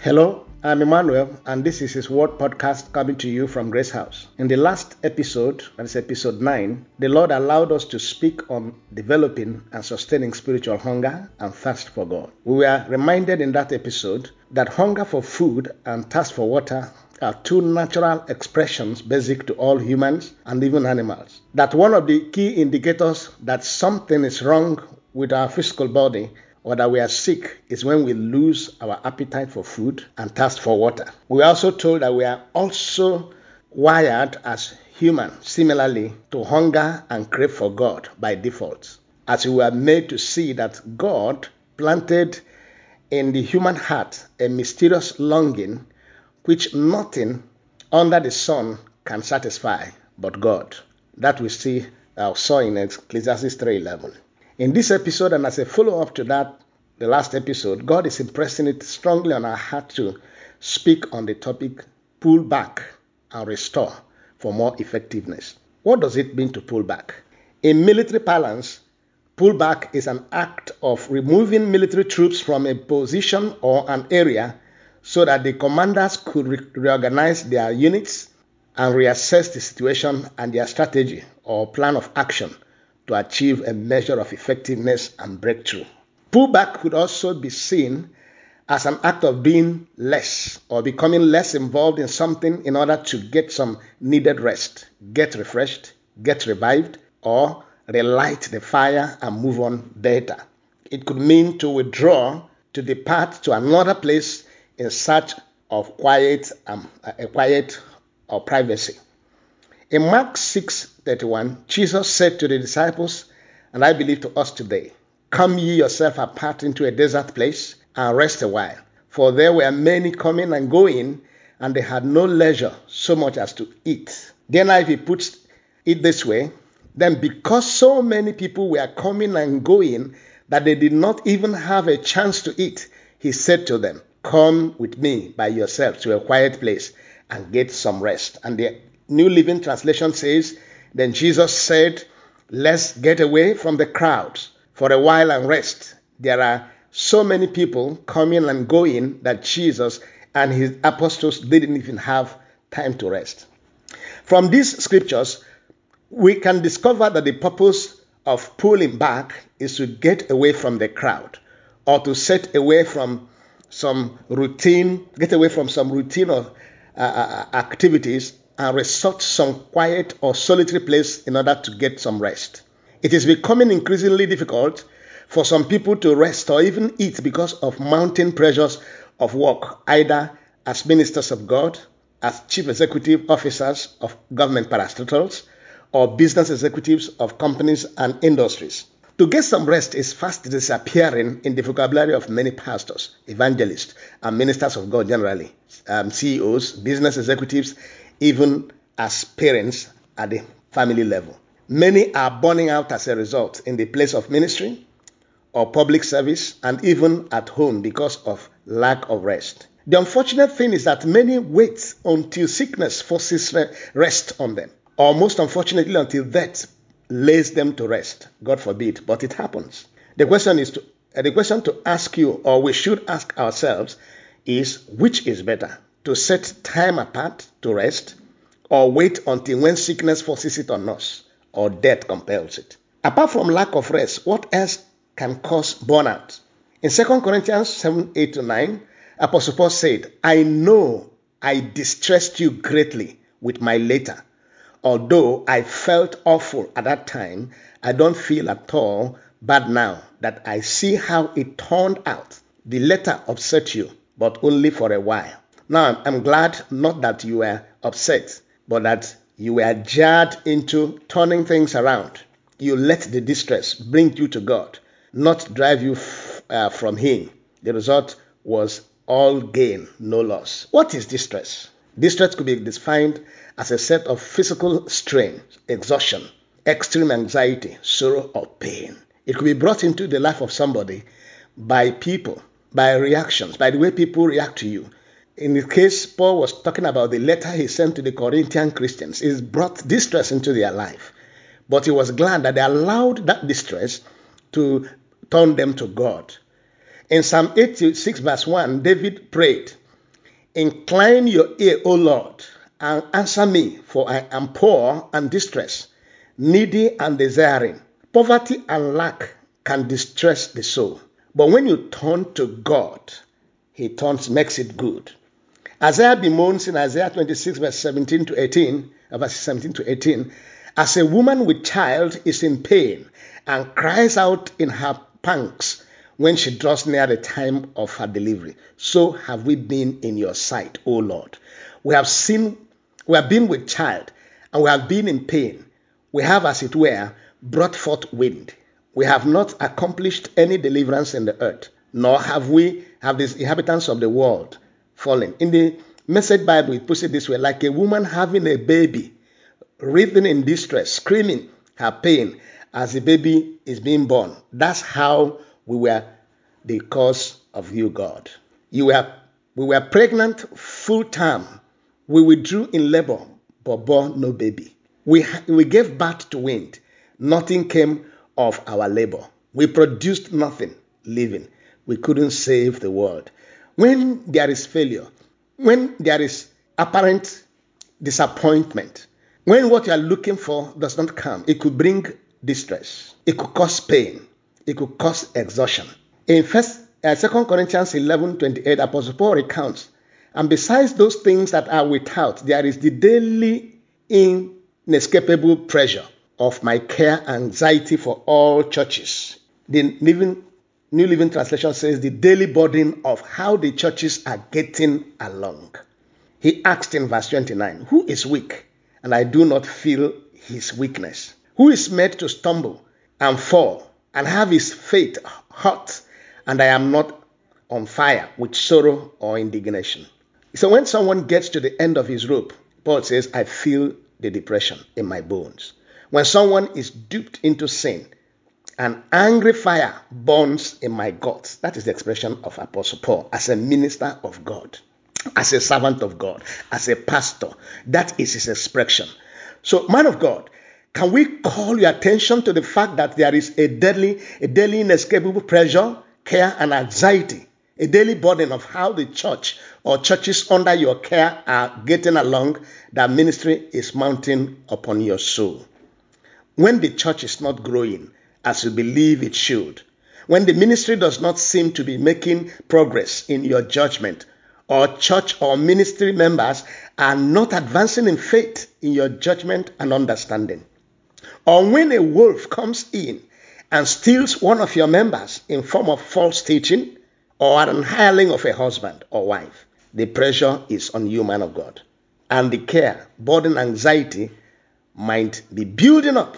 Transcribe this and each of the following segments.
Hello, I'm Emmanuel, and this is his Word podcast coming to you from Grace House. In the last episode, that is episode 9, the Lord allowed us to speak on developing and sustaining spiritual hunger and thirst for God. We were reminded in that episode that hunger for food and thirst for water are two natural expressions basic to all humans and even animals. That one of the key indicators that something is wrong with our physical body or that we are sick is when we lose our appetite for food and thirst for water. We are also told that we are also wired as human similarly to hunger and crave for God by default, as we were made to see that God planted in the human heart a mysterious longing which nothing under the sun can satisfy but God. That we see uh, saw in Ecclesiastes 3:11. In this episode, and as a follow up to that, the last episode, God is impressing it strongly on our heart to speak on the topic pull back and restore for more effectiveness. What does it mean to pull back? In military parlance, pull back is an act of removing military troops from a position or an area so that the commanders could re- reorganize their units and reassess the situation and their strategy or plan of action to achieve a measure of effectiveness and breakthrough. Pullback could also be seen as an act of being less or becoming less involved in something in order to get some needed rest, get refreshed, get revived, or relight the fire and move on better. It could mean to withdraw, to depart to another place in search of quiet, um, a quiet or privacy. In Mark 6:31, Jesus said to the disciples, and I believe to us today, Come ye yourself apart into a desert place and rest a while. For there were many coming and going, and they had no leisure so much as to eat. The NIV puts it this way, then because so many people were coming and going that they did not even have a chance to eat, he said to them, Come with me by yourself to a quiet place and get some rest. And New Living Translation says, Then Jesus said, Let's get away from the crowds for a while and rest. There are so many people coming and going that Jesus and his apostles didn't even have time to rest. From these scriptures, we can discover that the purpose of pulling back is to get away from the crowd or to set away from some routine, get away from some routine of uh, activities and resort some quiet or solitary place in order to get some rest. It is becoming increasingly difficult for some people to rest or even eat because of mounting pressures of work, either as ministers of God, as chief executive officers of government parastatals, or business executives of companies and industries. To get some rest is fast disappearing in the vocabulary of many pastors, evangelists, and ministers of God generally, um, CEOs, business executives, even as parents at the family level. Many are burning out as a result in the place of ministry or public service and even at home because of lack of rest. The unfortunate thing is that many wait until sickness forces rest on them, or most unfortunately, until death lays them to rest. God forbid, but it happens. The question is to the question to ask you, or we should ask ourselves, is which is better? To set time apart to rest, or wait until when sickness forces it on us, or death compels it? Apart from lack of rest, what else can cause burnout? In 2 Corinthians 7 8 to 9, Apostle Paul said, I know I distressed you greatly with my letter. Although I felt awful at that time, I don't feel at all bad now that I see how it turned out. The letter upset you, but only for a while. Now I'm glad not that you were upset, but that you were jarred into turning things around. You let the distress bring you to God, not drive you f- uh, from Him. The result was all gain, no loss. What is distress? Distress could be defined as a set of physical strain, exhaustion, extreme anxiety, sorrow, or pain. It could be brought into the life of somebody by people, by reactions, by the way people react to you. In the case Paul was talking about the letter he sent to the Corinthian Christians, it brought distress into their life. But he was glad that they allowed that distress to turn them to God. In Psalm 86, verse 1, David prayed, Incline your ear, O Lord, and answer me, for I am poor and distressed, needy and desiring. Poverty and lack can distress the soul. But when you turn to God, He turns, makes it good. Isaiah bemoans in Isaiah 26, verse 17 to 18, uh, verse 17 to 18, as a woman with child is in pain and cries out in her pangs when she draws near the time of her delivery, so have we been in your sight, O Lord. We have seen, we have been with child, and we have been in pain. We have, as it were, brought forth wind. We have not accomplished any deliverance in the earth, nor have we, have the inhabitants of the world fallen. In the Message Bible, it puts it this way like a woman having a baby, writhing in distress, screaming her pain as the baby is being born. That's how we were the cause of you, God. You were, we were pregnant full term. We withdrew in labor, but bore no baby. We, we gave birth to wind. Nothing came of our labor. We produced nothing living. We couldn't save the world. When there is failure, when there is apparent disappointment, when what you are looking for does not come, it could bring distress, it could cause pain, it could cause exhaustion. In first, uh, 2 Corinthians 11 28, Apostle Paul recounts, and besides those things that are without, there is the daily inescapable pressure of my care anxiety for all churches. The living New Living Translation says the daily burden of how the churches are getting along. He asked in verse 29, Who is weak? And I do not feel his weakness. Who is made to stumble and fall and have his faith hot, and I am not on fire with sorrow or indignation? So when someone gets to the end of his rope, Paul says, I feel the depression in my bones. When someone is duped into sin, an angry fire burns in my guts. That is the expression of Apostle Paul as a minister of God, as a servant of God, as a pastor. That is his expression. So, man of God, can we call your attention to the fact that there is a deadly, a daily inescapable pressure, care, and anxiety, a daily burden of how the church or churches under your care are getting along, that ministry is mounting upon your soul. When the church is not growing, as you believe it should. When the ministry does not seem to be making progress in your judgment, or church or ministry members are not advancing in faith in your judgment and understanding, or when a wolf comes in and steals one of your members in form of false teaching or an hireling of a husband or wife, the pressure is on you, man of God. And the care, burden, anxiety might be building up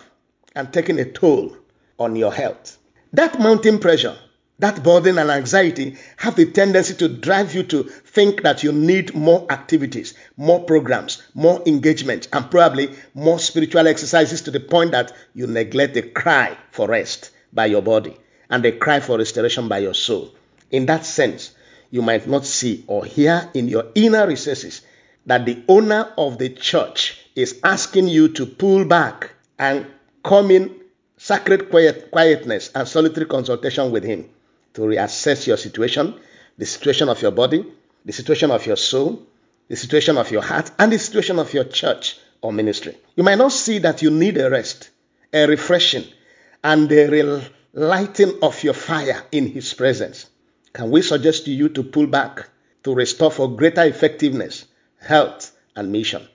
and taking a toll on your health. That mounting pressure, that burden and anxiety have the tendency to drive you to think that you need more activities, more programs, more engagement, and probably more spiritual exercises to the point that you neglect the cry for rest by your body and the cry for restoration by your soul. In that sense, you might not see or hear in your inner recesses that the owner of the church is asking you to pull back and come in sacred quiet, quietness and solitary consultation with Him to reassess your situation, the situation of your body, the situation of your soul, the situation of your heart, and the situation of your church or ministry. You might not see that you need a rest, a refreshing, and a relighting of your fire in His presence. Can we suggest to you to pull back, to restore for greater effectiveness, health, and mission?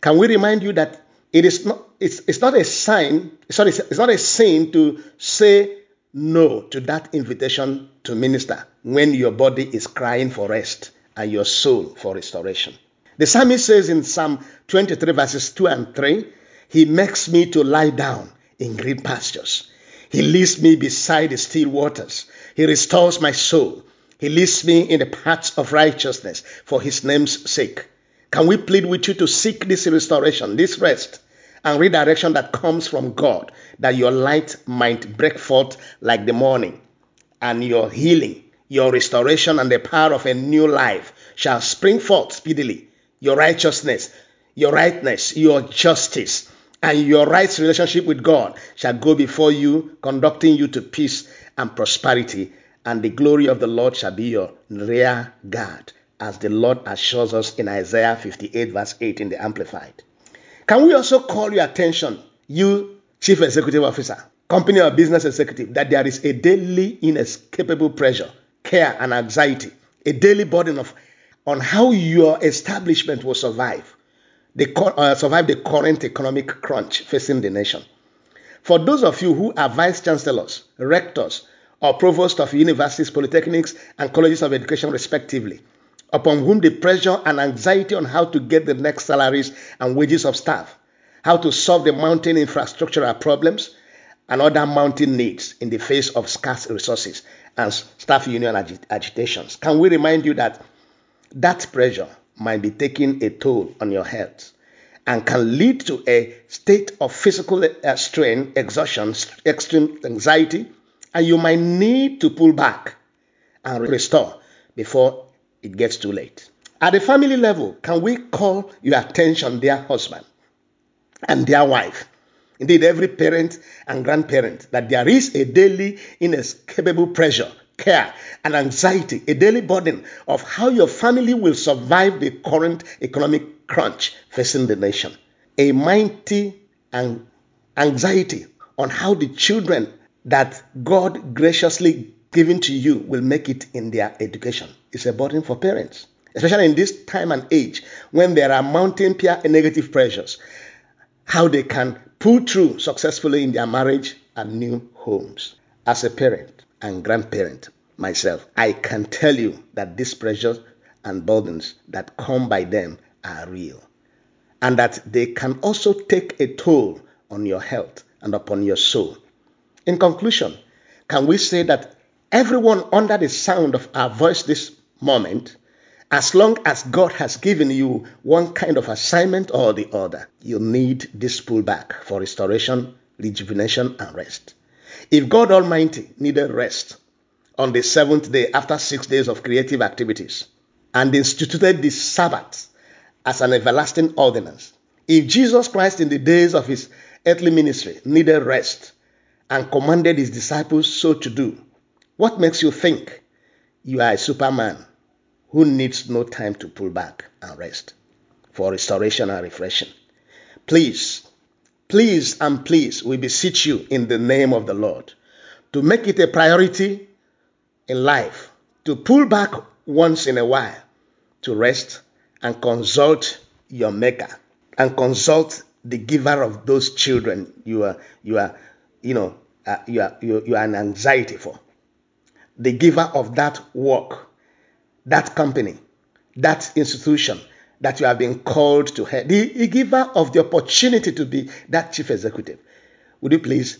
Can we remind you that it is not it's, it's not a sign sorry it's not a sin to say no to that invitation to minister when your body is crying for rest and your soul for restoration. The psalmist says in psalm 23 verses 2 and 3 he makes me to lie down in green pastures. He leads me beside the still waters. He restores my soul. He leads me in the paths of righteousness for his name's sake can we plead with you to seek this restoration, this rest, and redirection that comes from God, that your light might break forth like the morning, and your healing, your restoration, and the power of a new life shall spring forth speedily. Your righteousness, your rightness, your justice, and your right relationship with God shall go before you, conducting you to peace and prosperity, and the glory of the Lord shall be your rear guard as the Lord assures us in Isaiah 58, verse 8 in the Amplified. Can we also call your attention, you chief executive officer, company or business executive, that there is a daily inescapable pressure, care, and anxiety, a daily burden of on how your establishment will survive, the, uh, survive the current economic crunch facing the nation. For those of you who are vice chancellors, rectors, or provost of universities, polytechnics, and colleges of education, respectively, upon whom the pressure and anxiety on how to get the next salaries and wages of staff, how to solve the mounting infrastructural problems, and other mounting needs in the face of scarce resources and staff union agi- agitations. Can we remind you that that pressure might be taking a toll on your health and can lead to a state of physical uh, strain, exhaustion, extreme anxiety, and you might need to pull back and restore before it gets too late. At the family level, can we call your attention, dear husband and dear wife? Indeed, every parent and grandparent, that there is a daily inescapable pressure, care, and anxiety, a daily burden of how your family will survive the current economic crunch facing the nation. A mighty anxiety on how the children that God graciously given to you will make it in their education. It's a burden for parents, especially in this time and age when there are mounting peer negative pressures. How they can pull through successfully in their marriage and new homes. As a parent and grandparent myself, I can tell you that these pressures and burdens that come by them are real and that they can also take a toll on your health and upon your soul. In conclusion, can we say that everyone under the sound of our voice this moment, as long as God has given you one kind of assignment or the other, you need this pullback for restoration, rejuvenation, and rest. If God Almighty needed rest on the seventh day after six days of creative activities and instituted the Sabbath as an everlasting ordinance, if Jesus Christ in the days of his earthly ministry needed rest and commanded his disciples so to do, what makes you think you are a superman who needs no time to pull back and rest for restoration and refreshing? Please, please, and please, we beseech you in the name of the Lord to make it a priority in life to pull back once in a while to rest and consult your maker and consult the giver of those children you are you are you know uh, you are you, you are an anxiety for the giver of that work, that company, that institution that you have been called to head, the giver of the opportunity to be that chief executive. Would you please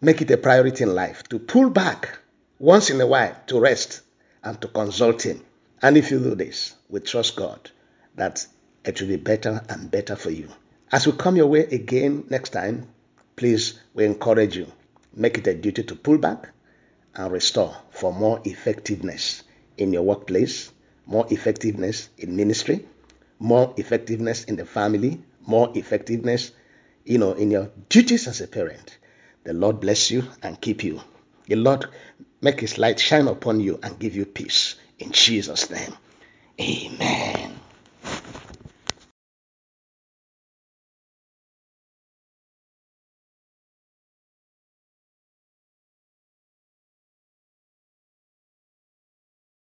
make it a priority in life to pull back once in a while to rest and to consult Him? And if you do this, we trust God that it will be better and better for you. As we come your way again next time, please, we encourage you, make it a duty to pull back and restore for more effectiveness in your workplace, more effectiveness in ministry, more effectiveness in the family, more effectiveness, you know, in your duties as a parent. The Lord bless you and keep you. The Lord make his light shine upon you and give you peace. In Jesus' name. Amen.